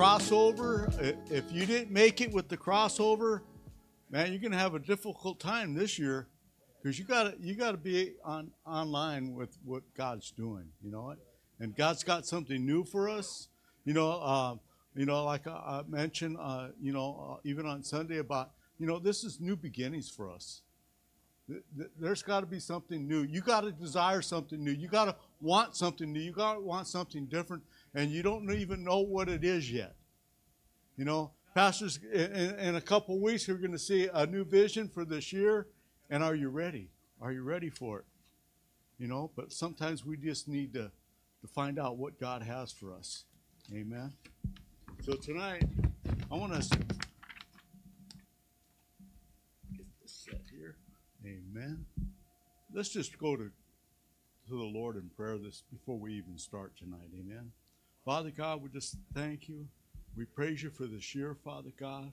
crossover, if you didn't make it with the crossover, man, you're going to have a difficult time this year because you got you got to be on online with what God's doing, you know, and God's got something new for us, you know. Uh, you know, like I mentioned, uh, you know, uh, even on Sunday about, you know, this is new beginnings for us. There's got to be something new. You got to desire something new. You got to want something new. You got to want something different and you don't even know what it is yet. You know, pastors, in, in a couple weeks, we're going to see a new vision for this year. And are you ready? Are you ready for it? You know, but sometimes we just need to, to find out what God has for us. Amen. So tonight, I want us to get this set here. Amen. Let's just go to, to the Lord in prayer this before we even start tonight. Amen. Father God, we just thank you. We praise you for this year, Father God.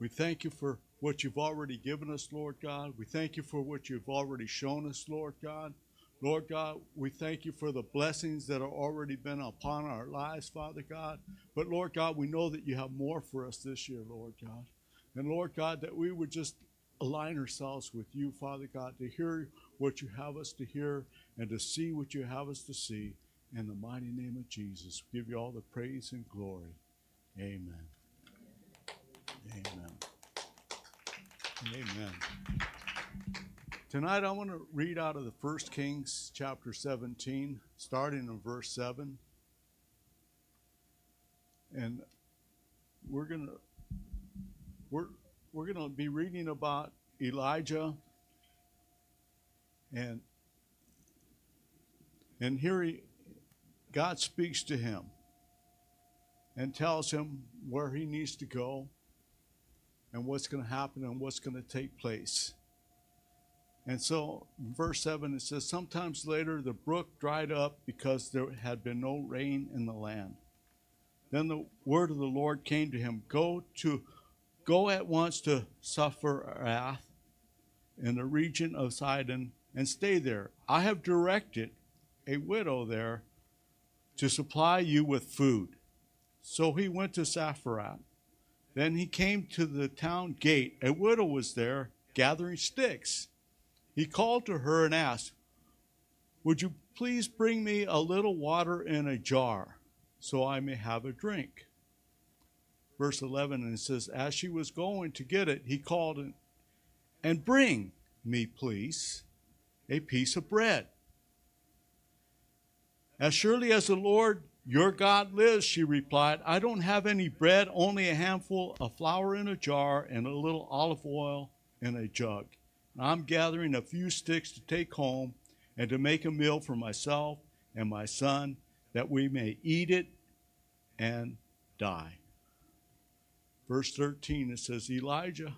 We thank you for what you've already given us, Lord God. We thank you for what you've already shown us, Lord God. Lord God, we thank you for the blessings that have already been upon our lives, Father God. But Lord God, we know that you have more for us this year, Lord God. And Lord God, that we would just align ourselves with you, Father God, to hear what you have us to hear and to see what you have us to see. In the mighty name of Jesus, we give you all the praise and glory. Amen. Amen. Amen. Tonight I want to read out of the First Kings chapter 17, starting in verse 7. And we're going to we're we're going to be reading about Elijah and and here he God speaks to him and tells him where he needs to go and what's going to happen and what's going to take place. And so, verse 7, it says, Sometimes later the brook dried up because there had been no rain in the land. Then the word of the Lord came to him Go to go at once to Zarephath in the region of Sidon and stay there. I have directed a widow there to supply you with food. So he went to Zarephath. Then he came to the town gate. A widow was there gathering sticks. He called to her and asked, Would you please bring me a little water in a jar so I may have a drink? Verse 11, and it says, As she was going to get it, he called and, and bring me, please, a piece of bread. As surely as the Lord your God lives, she replied, I don't have any bread, only a handful of flour in a jar and a little olive oil in a jug. I'm gathering a few sticks to take home and to make a meal for myself and my son, that we may eat it and die. Verse 13, it says, Elijah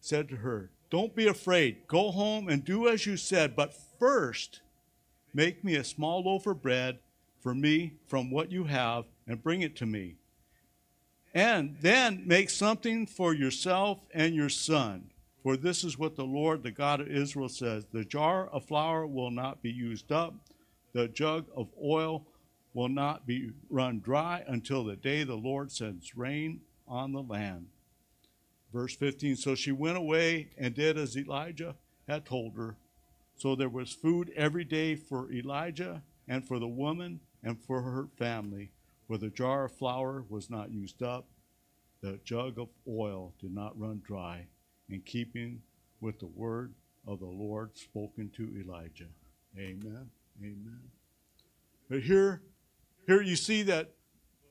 said to her, Don't be afraid. Go home and do as you said, but first, Make me a small loaf of bread for me from what you have and bring it to me. And then make something for yourself and your son. For this is what the Lord, the God of Israel, says The jar of flour will not be used up, the jug of oil will not be run dry until the day the Lord sends rain on the land. Verse 15 So she went away and did as Elijah had told her. So there was food every day for Elijah and for the woman and for her family, for the jar of flour was not used up, the jug of oil did not run dry, in keeping with the word of the Lord spoken to Elijah. Amen. Amen. But here, here you see that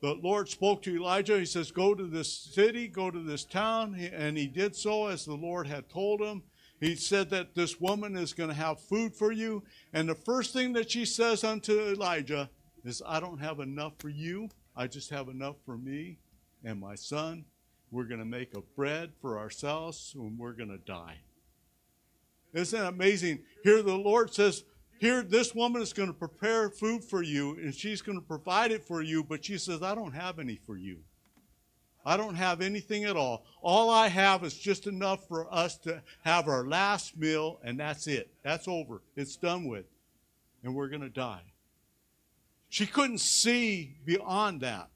the Lord spoke to Elijah. He says, Go to this city, go to this town. And he did so as the Lord had told him. He said that this woman is going to have food for you. And the first thing that she says unto Elijah is, I don't have enough for you. I just have enough for me and my son. We're going to make a bread for ourselves and we're going to die. Isn't that amazing? Here the Lord says, Here, this woman is going to prepare food for you and she's going to provide it for you, but she says, I don't have any for you. I don't have anything at all. All I have is just enough for us to have our last meal, and that's it. That's over. It's done with. And we're going to die. She couldn't see beyond that.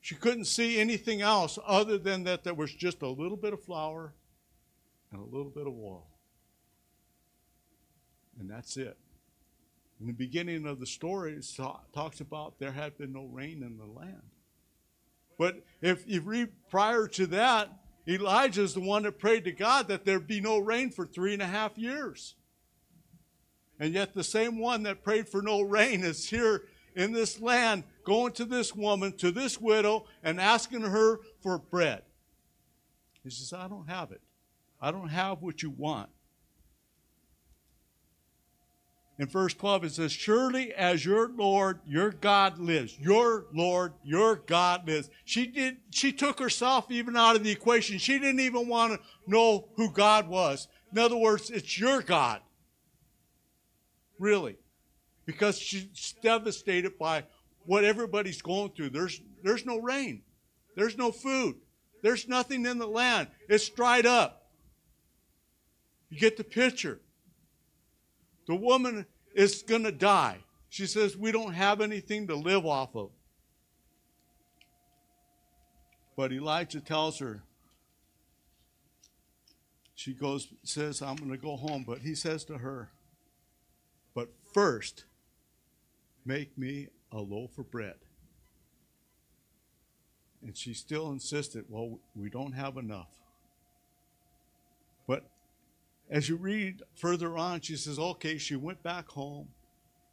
She couldn't see anything else other than that there was just a little bit of flour and a little bit of oil. And that's it. In the beginning of the story, it talks about there had been no rain in the land. But if you read prior to that, Elijah is the one that prayed to God that there be no rain for three and a half years. And yet, the same one that prayed for no rain is here in this land, going to this woman, to this widow, and asking her for bread. He says, I don't have it. I don't have what you want in verse 12 it says surely as your lord your god lives. Your lord your god lives. She did she took herself even out of the equation. She didn't even want to know who god was. In other words it's your god. Really. Because she's devastated by what everybody's going through. There's there's no rain. There's no food. There's nothing in the land. It's dried up. You get the picture the woman is going to die. She says, We don't have anything to live off of. But Elijah tells her, she goes, says, I'm going to go home. But he says to her, But first, make me a loaf of bread. And she still insisted, Well, we don't have enough. As you read further on, she says, okay, she went back home.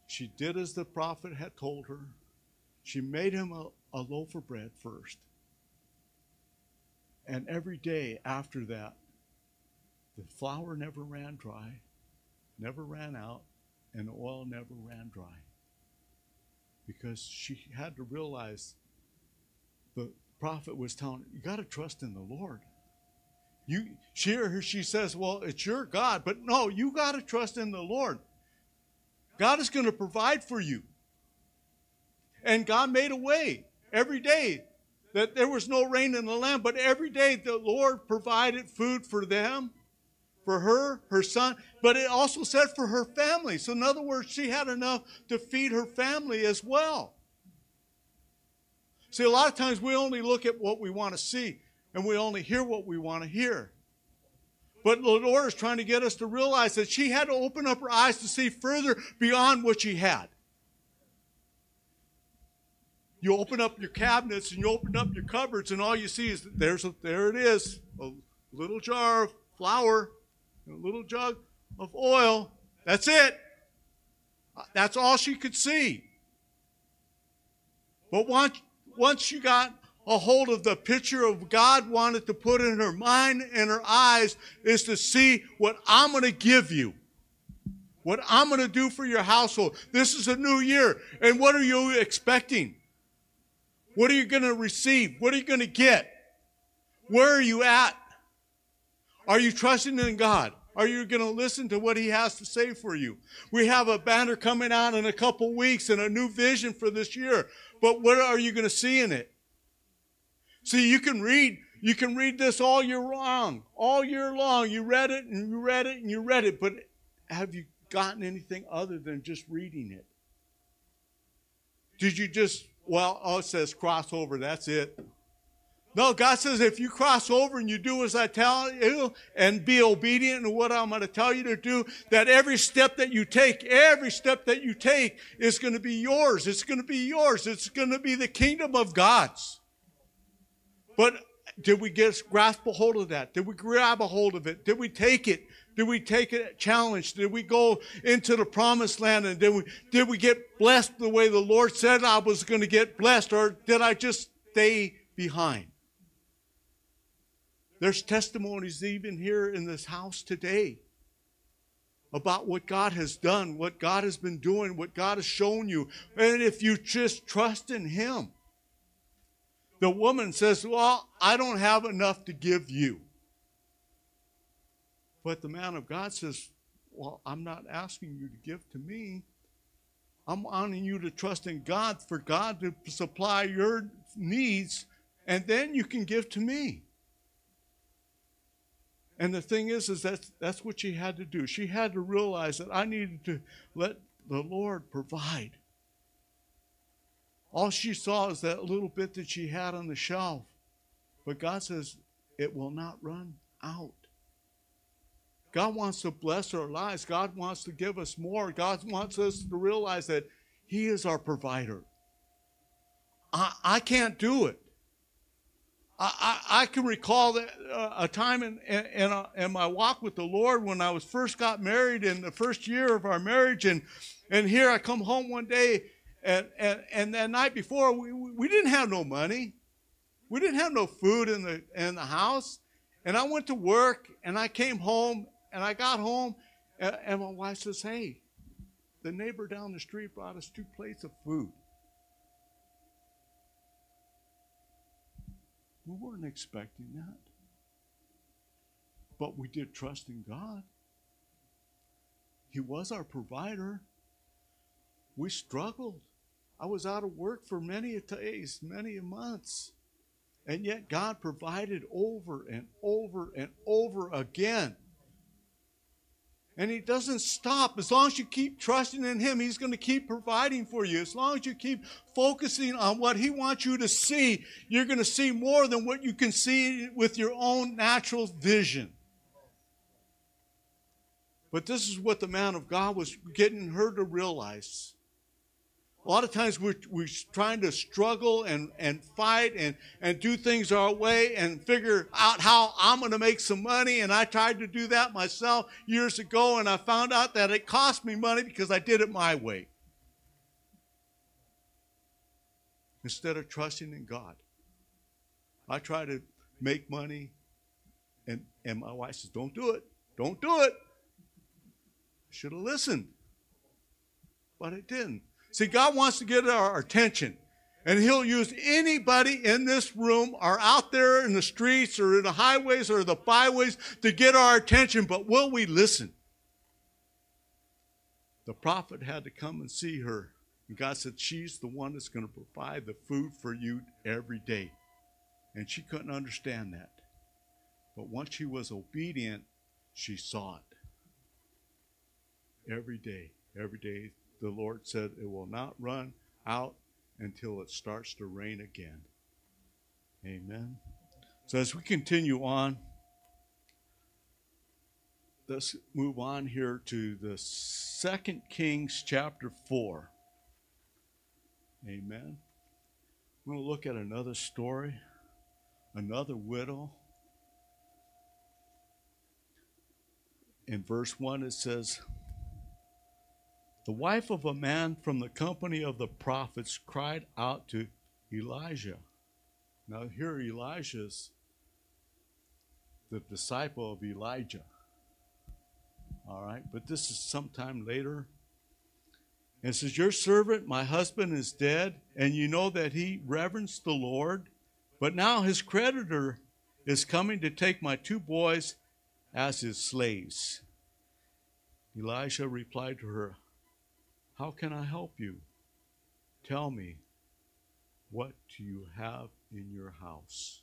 She did as the prophet had told her. She made him a, a loaf of bread first. And every day after that, the flour never ran dry, never ran out, and the oil never ran dry. Because she had to realize the prophet was telling her, you got to trust in the Lord. You she she says, "Well, it's your God," but no, you got to trust in the Lord. God is going to provide for you. And God made a way every day that there was no rain in the land, but every day the Lord provided food for them, for her, her son, but it also said for her family. So, in other words, she had enough to feed her family as well. See, a lot of times we only look at what we want to see and we only hear what we want to hear. But Lord is trying to get us to realize that she had to open up her eyes to see further beyond what she had. You open up your cabinets and you open up your cupboards, and all you see is there's a, there it is a little jar of flour, a little jug of oil. That's it. That's all she could see. But once, once you got a hold of the picture of God wanted to put in her mind and her eyes is to see what I'm going to give you. What I'm going to do for your household. This is a new year. And what are you expecting? What are you going to receive? What are you going to get? Where are you at? Are you trusting in God? Are you going to listen to what he has to say for you? We have a banner coming out in a couple weeks and a new vision for this year. But what are you going to see in it? See, you can read you can read this all year long. All year long. You read it and you read it and you read it, but have you gotten anything other than just reading it? Did you just well, oh it says cross over, that's it. No, God says if you cross over and you do as I tell you and be obedient to what I'm going to tell you to do, that every step that you take, every step that you take is going to be yours. It's going to be yours. It's going to be the kingdom of God's. But did we get grasp a hold of that? Did we grab a hold of it? Did we take it? Did we take it challenge? Did we go into the promised land and did we did we get blessed the way the Lord said I was going to get blessed, or did I just stay behind? There's testimonies even here in this house today about what God has done, what God has been doing, what God has shown you. And if you just trust in Him, the woman says, Well, I don't have enough to give you. But the man of God says, Well, I'm not asking you to give to me. I'm wanting you to trust in God for God to supply your needs, and then you can give to me. And the thing is, is that that's what she had to do. She had to realize that I needed to let the Lord provide. All she saw is that little bit that she had on the shelf. But God says it will not run out. God wants to bless our lives. God wants to give us more. God wants us to realize that He is our provider. I, I can't do it. I, I, I can recall that, uh, a time in, in, in, a, in, my walk with the Lord when I was first got married in the first year of our marriage. And, and here I come home one day, and, and, and that night before, we, we didn't have no money. We didn't have no food in the, in the house. And I went to work, and I came home, and I got home, and, and my wife says, Hey, the neighbor down the street brought us two plates of food. We weren't expecting that. But we did trust in God. He was our provider. We struggled. I was out of work for many days, many months. And yet God provided over and over and over again. And He doesn't stop. As long as you keep trusting in Him, He's going to keep providing for you. As long as you keep focusing on what He wants you to see, you're going to see more than what you can see with your own natural vision. But this is what the man of God was getting her to realize. A lot of times we're, we're trying to struggle and, and fight and, and do things our way and figure out how I'm going to make some money. And I tried to do that myself years ago, and I found out that it cost me money because I did it my way. Instead of trusting in God, I try to make money, and, and my wife says, Don't do it. Don't do it. I should have listened. But it didn't. See, God wants to get our attention. And He'll use anybody in this room or out there in the streets or in the highways or the byways to get our attention. But will we listen? The prophet had to come and see her. And God said, She's the one that's going to provide the food for you every day. And she couldn't understand that. But once she was obedient, she saw it. Every day, every day, the Lord said it will not run out until it starts to rain again. Amen. So as we continue on, let's move on here to the second Kings chapter 4. Amen. We're going to look at another story, another widow. In verse 1, it says, the wife of a man from the company of the prophets cried out to Elisha. Now, here Elisha's the disciple of Elijah. All right, but this is sometime later. And says, Your servant, my husband, is dead, and you know that he reverenced the Lord. But now his creditor is coming to take my two boys as his slaves. Elisha replied to her, how can I help you? Tell me, what do you have in your house?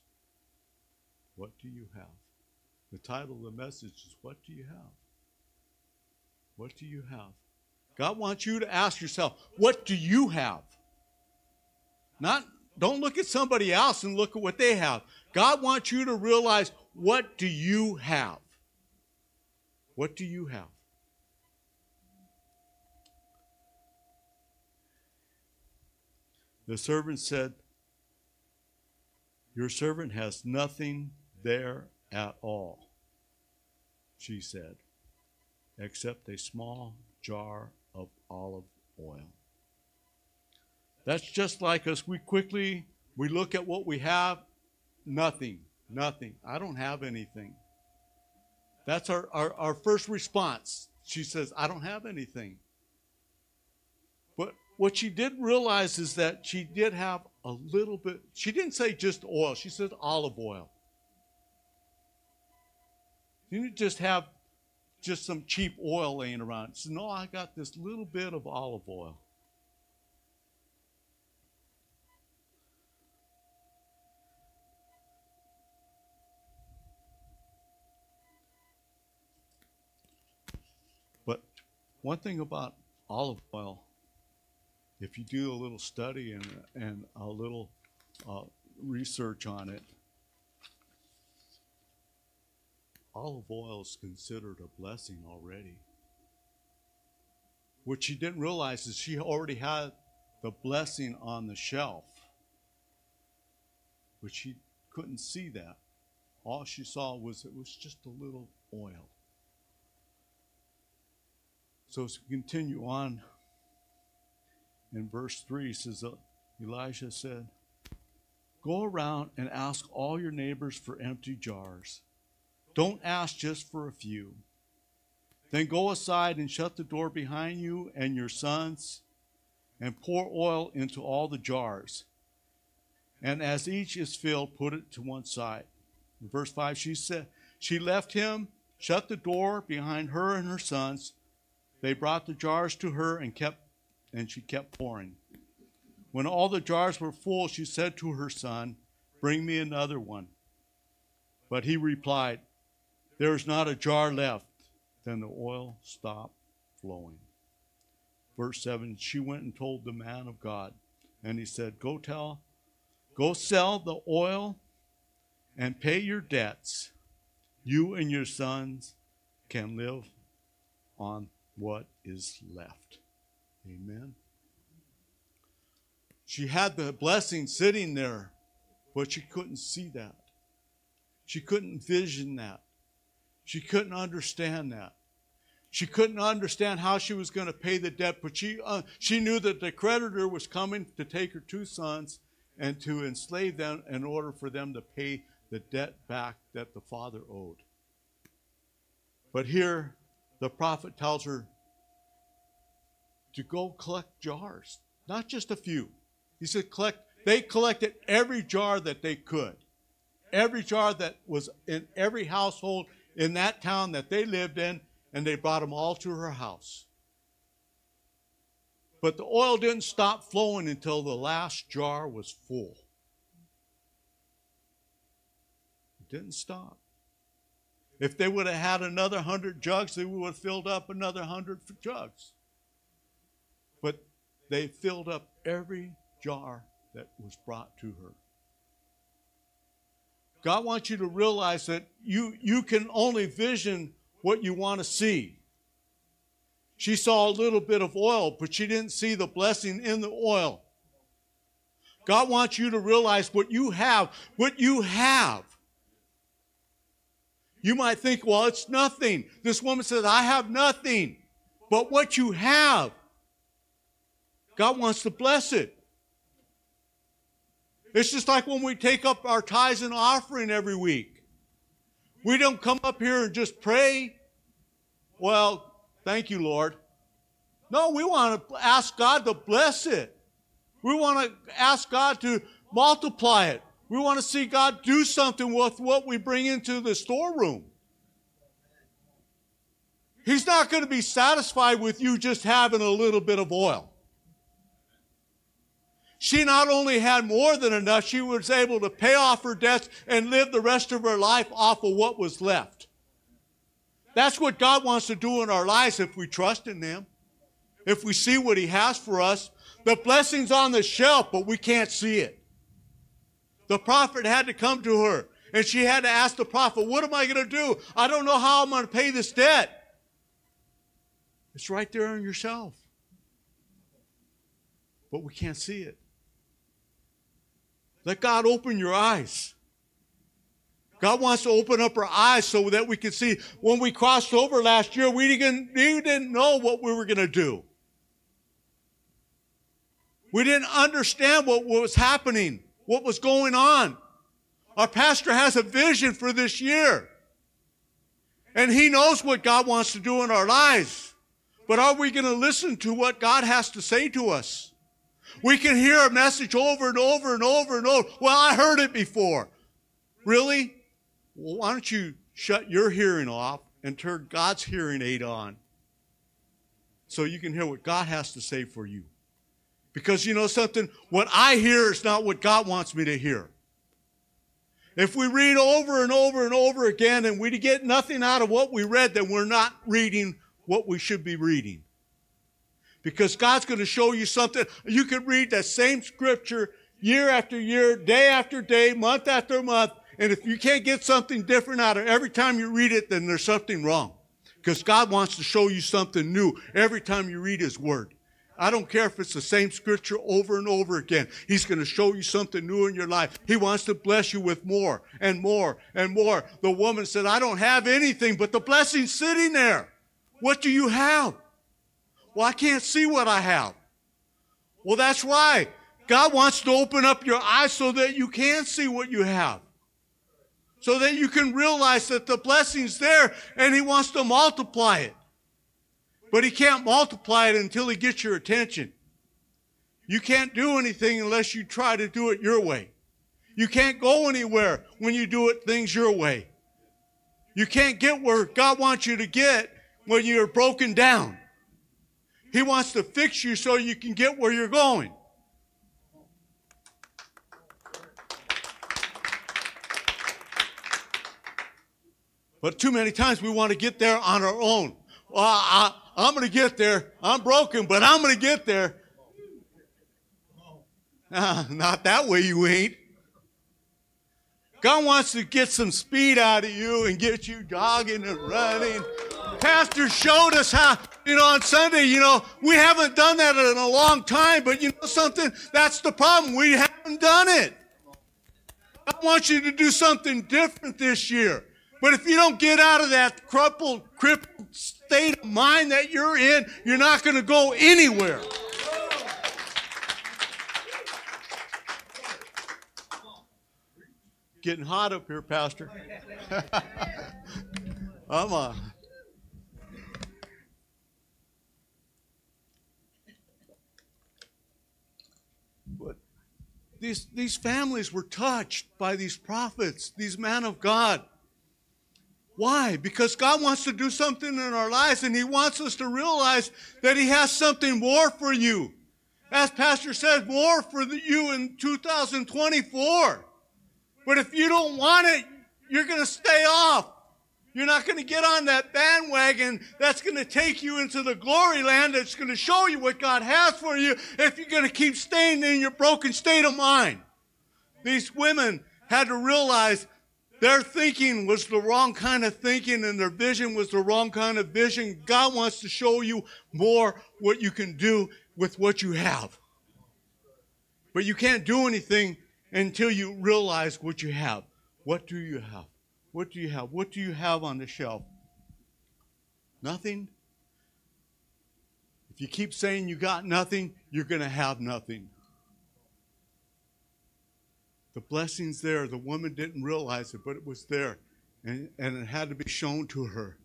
What do you have? The title of the message is What Do You Have? What do you have? God wants you to ask yourself, What do you have? Not don't look at somebody else and look at what they have. God wants you to realize what do you have? What do you have? The servant said, Your servant has nothing there at all, she said, except a small jar of olive oil. That's just like us. We quickly we look at what we have, nothing, nothing. I don't have anything. That's our, our, our first response. She says, I don't have anything what she didn't realize is that she did have a little bit, she didn't say just oil, she said olive oil. You didn't just have just some cheap oil laying around. Said, No, I got this little bit of olive oil. But one thing about olive oil, if you do a little study and, and a little uh, research on it, olive oil is considered a blessing already. What she didn't realize is she already had the blessing on the shelf, but she couldn't see that. All she saw was it was just a little oil. So as we continue on in verse 3, says uh, Elisha said, Go around and ask all your neighbors for empty jars. Don't ask just for a few. Then go aside and shut the door behind you and your sons, and pour oil into all the jars. And as each is filled, put it to one side. In verse 5, she said, She left him, shut the door behind her and her sons. They brought the jars to her and kept and she kept pouring. When all the jars were full, she said to her son, Bring me another one. But he replied, There is not a jar left. Then the oil stopped flowing. Verse 7 She went and told the man of God, and he said, Go tell, go sell the oil and pay your debts. You and your sons can live on what is left. Amen. She had the blessing sitting there, but she couldn't see that. She couldn't vision that. She couldn't understand that. She couldn't understand how she was going to pay the debt, but she, uh, she knew that the creditor was coming to take her two sons and to enslave them in order for them to pay the debt back that the father owed. But here, the prophet tells her to go collect jars, not just a few. He said, collect. They collected every jar that they could, every jar that was in every household in that town that they lived in, and they brought them all to her house. But the oil didn't stop flowing until the last jar was full. It didn't stop. If they would have had another hundred jugs, they would have filled up another hundred jugs. They filled up every jar that was brought to her. God wants you to realize that you, you can only vision what you want to see. She saw a little bit of oil, but she didn't see the blessing in the oil. God wants you to realize what you have, what you have. You might think, well, it's nothing. This woman says, I have nothing. But what you have, God wants to bless it. It's just like when we take up our tithes and offering every week. We don't come up here and just pray. Well, thank you, Lord. No, we want to ask God to bless it. We want to ask God to multiply it. We want to see God do something with what we bring into the storeroom. He's not going to be satisfied with you just having a little bit of oil. She not only had more than enough, she was able to pay off her debts and live the rest of her life off of what was left. That's what God wants to do in our lives if we trust in Him, if we see what He has for us. The blessing's on the shelf, but we can't see it. The prophet had to come to her, and she had to ask the prophet, What am I going to do? I don't know how I'm going to pay this debt. It's right there on your shelf, but we can't see it. Let God open your eyes. God wants to open up our eyes so that we can see. When we crossed over last year, we didn't, we didn't know what we were going to do. We didn't understand what was happening, what was going on. Our pastor has a vision for this year. And he knows what God wants to do in our lives. But are we going to listen to what God has to say to us? We can hear a message over and over and over and over. Well, I heard it before. Really? Well, why don't you shut your hearing off and turn God's hearing aid on so you can hear what God has to say for you? Because you know something? What I hear is not what God wants me to hear. If we read over and over and over again and we get nothing out of what we read, then we're not reading what we should be reading. Because God's going to show you something. You can read that same scripture year after year, day after day, month after month, and if you can't get something different out of every time you read it, then there's something wrong. Because God wants to show you something new every time you read His Word. I don't care if it's the same scripture over and over again. He's going to show you something new in your life. He wants to bless you with more and more and more. The woman said, I don't have anything, but the blessing's sitting there. What do you have? Well, I can't see what I have. Well, that's why God wants to open up your eyes so that you can see what you have. So that you can realize that the blessing's there and He wants to multiply it. But He can't multiply it until He gets your attention. You can't do anything unless you try to do it your way. You can't go anywhere when you do it things your way. You can't get where God wants you to get when you're broken down. He wants to fix you so you can get where you're going. But too many times we want to get there on our own. Well, I, I'm going to get there. I'm broken, but I'm going to get there. Uh, not that way, you ain't. God wants to get some speed out of you and get you jogging and running. Pastor showed us how, you know, on Sunday, you know, we haven't done that in a long time, but you know something? That's the problem. We haven't done it. I want you to do something different this year. But if you don't get out of that crippled, crippled state of mind that you're in, you're not going to go anywhere. Getting hot up here, Pastor. I'm. These, these families were touched by these prophets, these men of God. Why? Because God wants to do something in our lives and He wants us to realize that He has something more for you. As Pastor said, more for you in 2024. But if you don't want it, you're going to stay off. You're not going to get on that bandwagon that's going to take you into the glory land that's going to show you what God has for you if you're going to keep staying in your broken state of mind. These women had to realize their thinking was the wrong kind of thinking and their vision was the wrong kind of vision. God wants to show you more what you can do with what you have. But you can't do anything until you realize what you have. What do you have? What do you have? What do you have on the shelf? Nothing? If you keep saying you got nothing, you're going to have nothing. The blessing's there. The woman didn't realize it, but it was there. And, and it had to be shown to her.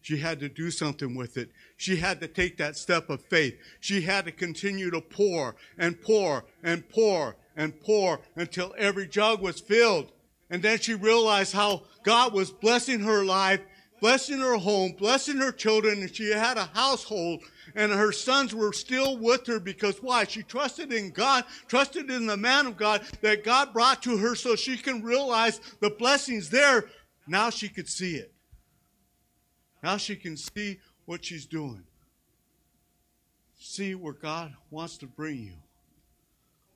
She had to do something with it. She had to take that step of faith. She had to continue to pour and pour and pour and pour until every jug was filled. And then she realized how God was blessing her life, blessing her home, blessing her children, and she had a household. And her sons were still with her because why? She trusted in God, trusted in the man of God that God brought to her so she can realize the blessings there. Now she could see it. Now she can see what she's doing. See where God wants to bring you.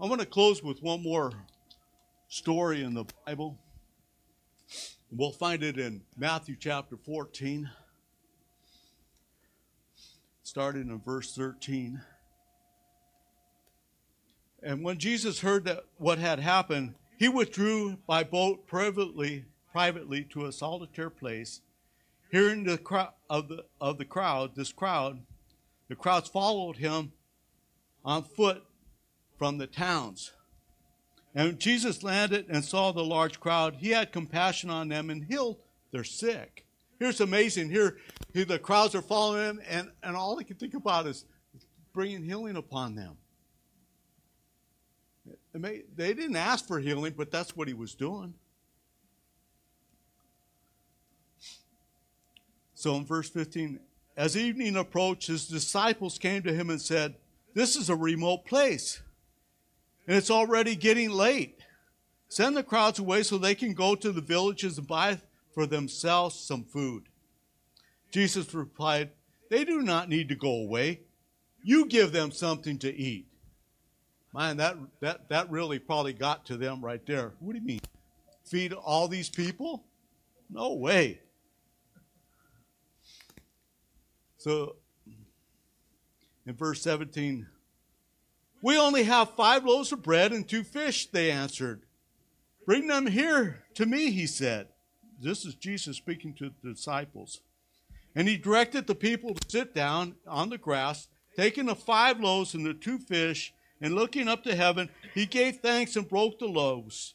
I want to close with one more story in the Bible. We'll find it in Matthew chapter 14, starting in verse 13. And when Jesus heard that what had happened, he withdrew by boat privately, privately to a solitary place. Hearing the crowd of the of the crowd, this crowd, the crowds followed him on foot from the towns. And Jesus landed and saw the large crowd. He had compassion on them and healed their sick. Here's amazing. Here, the crowds are following him, and, and all they can think about is bringing healing upon them. they didn't ask for healing, but that's what he was doing. So in verse 15, as evening approached, his disciples came to him and said, This is a remote place, and it's already getting late. Send the crowds away so they can go to the villages and buy for themselves some food. Jesus replied, They do not need to go away. You give them something to eat. Man, that, that, that really probably got to them right there. What do you mean? Feed all these people? No way. So, in verse 17, we only have five loaves of bread and two fish, they answered. Bring them here to me, he said. This is Jesus speaking to the disciples. And he directed the people to sit down on the grass, taking the five loaves and the two fish, and looking up to heaven, he gave thanks and broke the loaves.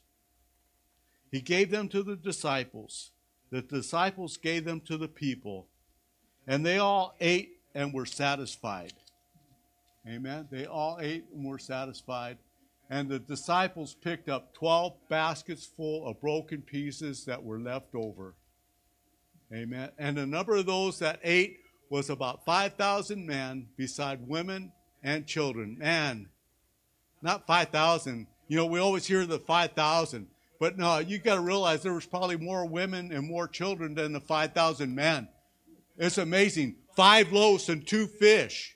He gave them to the disciples. The disciples gave them to the people. And they all ate and were satisfied. Amen. They all ate and were satisfied. And the disciples picked up 12 baskets full of broken pieces that were left over. Amen. And the number of those that ate was about 5,000 men, beside women and children. Man, not 5,000. You know, we always hear the 5,000. But no, you got to realize there was probably more women and more children than the 5,000 men. It's amazing. Five loaves and two fish.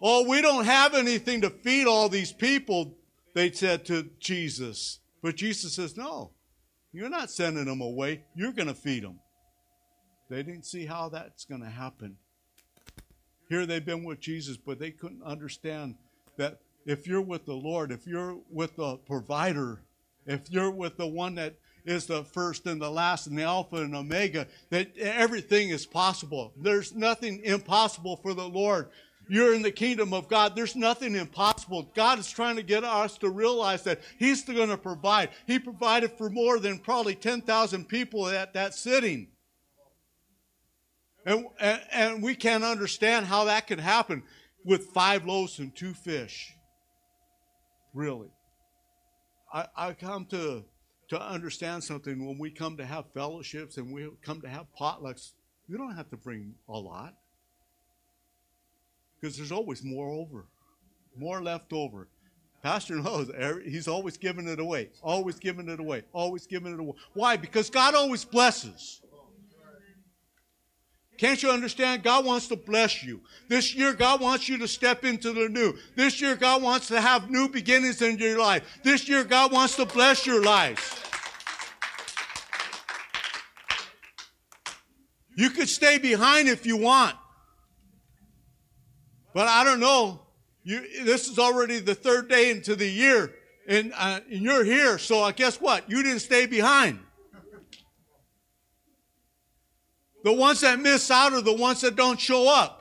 Oh, we don't have anything to feed all these people, they said to Jesus. But Jesus says, No, you're not sending them away. You're going to feed them. They didn't see how that's going to happen. Here they've been with Jesus, but they couldn't understand that if you're with the Lord, if you're with the provider, if you're with the one that is the first and the last and the Alpha and Omega, that everything is possible. There's nothing impossible for the Lord. You're in the kingdom of God. There's nothing impossible. God is trying to get us to realize that He's going to provide. He provided for more than probably 10,000 people at that sitting. And, and, and we can't understand how that could happen with five loaves and two fish. Really. I, I come to, to understand something when we come to have fellowships and we come to have potlucks, You don't have to bring a lot. Because there's always more over, more left over. Pastor knows he's always giving it away, always giving it away, always giving it away. Why? Because God always blesses. Can't you understand? God wants to bless you. This year, God wants you to step into the new. This year, God wants to have new beginnings in your life. This year, God wants to bless your lives. You could stay behind if you want. But I don't know. You, this is already the third day into the year, and, uh, and you're here. So uh, guess what? You didn't stay behind. The ones that miss out are the ones that don't show up.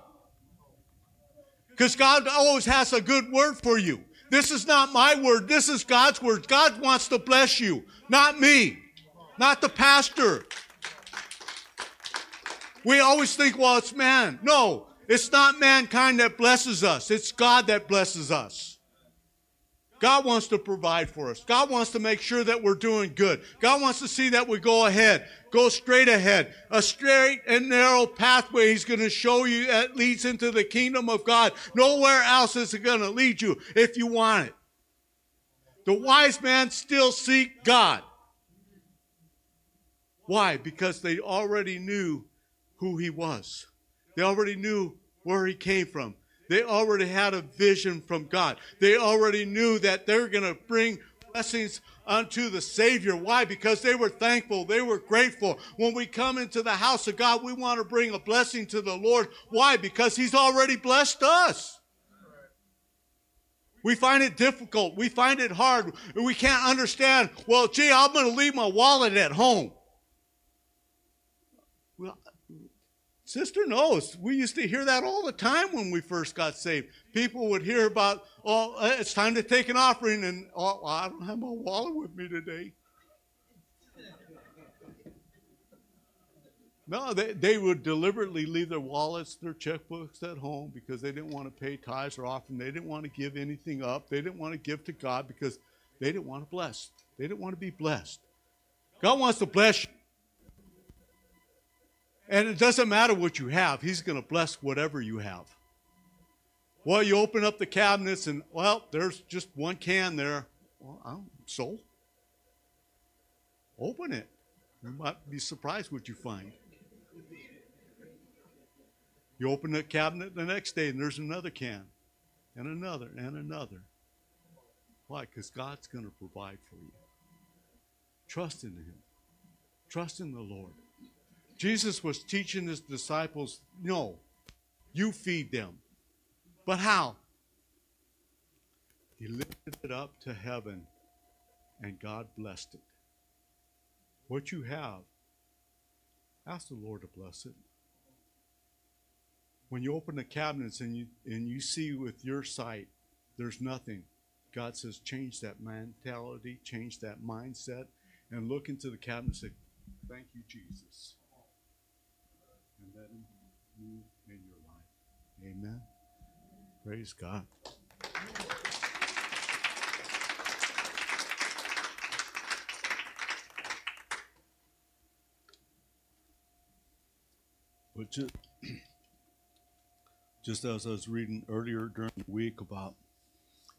Because God always has a good word for you. This is not my word. This is God's word. God wants to bless you, not me, not the pastor. We always think, well, it's man. No, it's not mankind that blesses us. It's God that blesses us. God wants to provide for us. God wants to make sure that we're doing good. God wants to see that we go ahead, go straight ahead. A straight and narrow pathway He's going to show you that leads into the kingdom of God. Nowhere else is it going to lead you if you want it. The wise man still seek God. Why? Because they already knew who He was. They already knew where He came from. They already had a vision from God. They already knew that they're going to bring blessings unto the Savior. Why? Because they were thankful. They were grateful. When we come into the house of God, we want to bring a blessing to the Lord. Why? Because He's already blessed us. We find it difficult. We find it hard. We can't understand. Well, gee, I'm going to leave my wallet at home. Sister knows. We used to hear that all the time when we first got saved. People would hear about, oh, uh, it's time to take an offering, and oh, I don't have my wallet with me today. No, they, they would deliberately leave their wallets, their checkbooks at home because they didn't want to pay tithes or offering. They didn't want to give anything up. They didn't want to give to God because they didn't want to bless. They didn't want to be blessed. God wants to bless you. And it doesn't matter what you have, He's going to bless whatever you have. Well, you open up the cabinets and, well, there's just one can there. Well, I'm so. Open it. You might be surprised what you find. You open the cabinet the next day and there's another can, and another, and another. Why? Because God's going to provide for you. Trust in Him, trust in the Lord. Jesus was teaching his disciples no, you feed them. But how? He lifted it up to heaven and God blessed it. What you have, ask the Lord to bless it. When you open the cabinets and you and you see with your sight there's nothing, God says change that mentality, change that mindset, and look into the cabinet and say, Thank you, Jesus. Him move in your life. Amen. Praise God. But just, just as I was reading earlier during the week about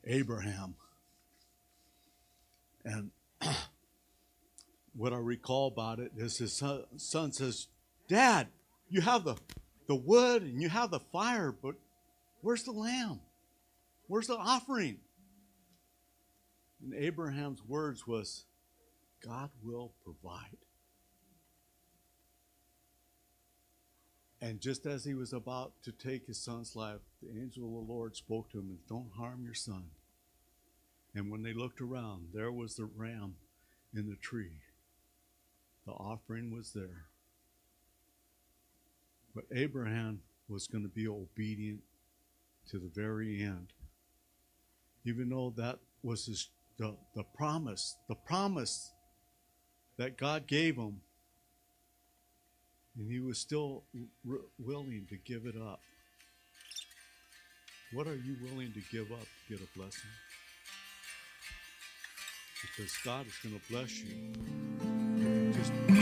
Abraham, and what I recall about it is his son says, Dad, you have the, the wood and you have the fire, but where's the lamb? Where's the offering? And Abraham's words was, God will provide. And just as he was about to take his son's life, the angel of the Lord spoke to him and don't harm your son. And when they looked around, there was the ram in the tree. The offering was there. But Abraham was going to be obedient to the very end. Even though that was his, the, the promise, the promise that God gave him and he was still r- willing to give it up. What are you willing to give up to get a blessing? Because God is going to bless you.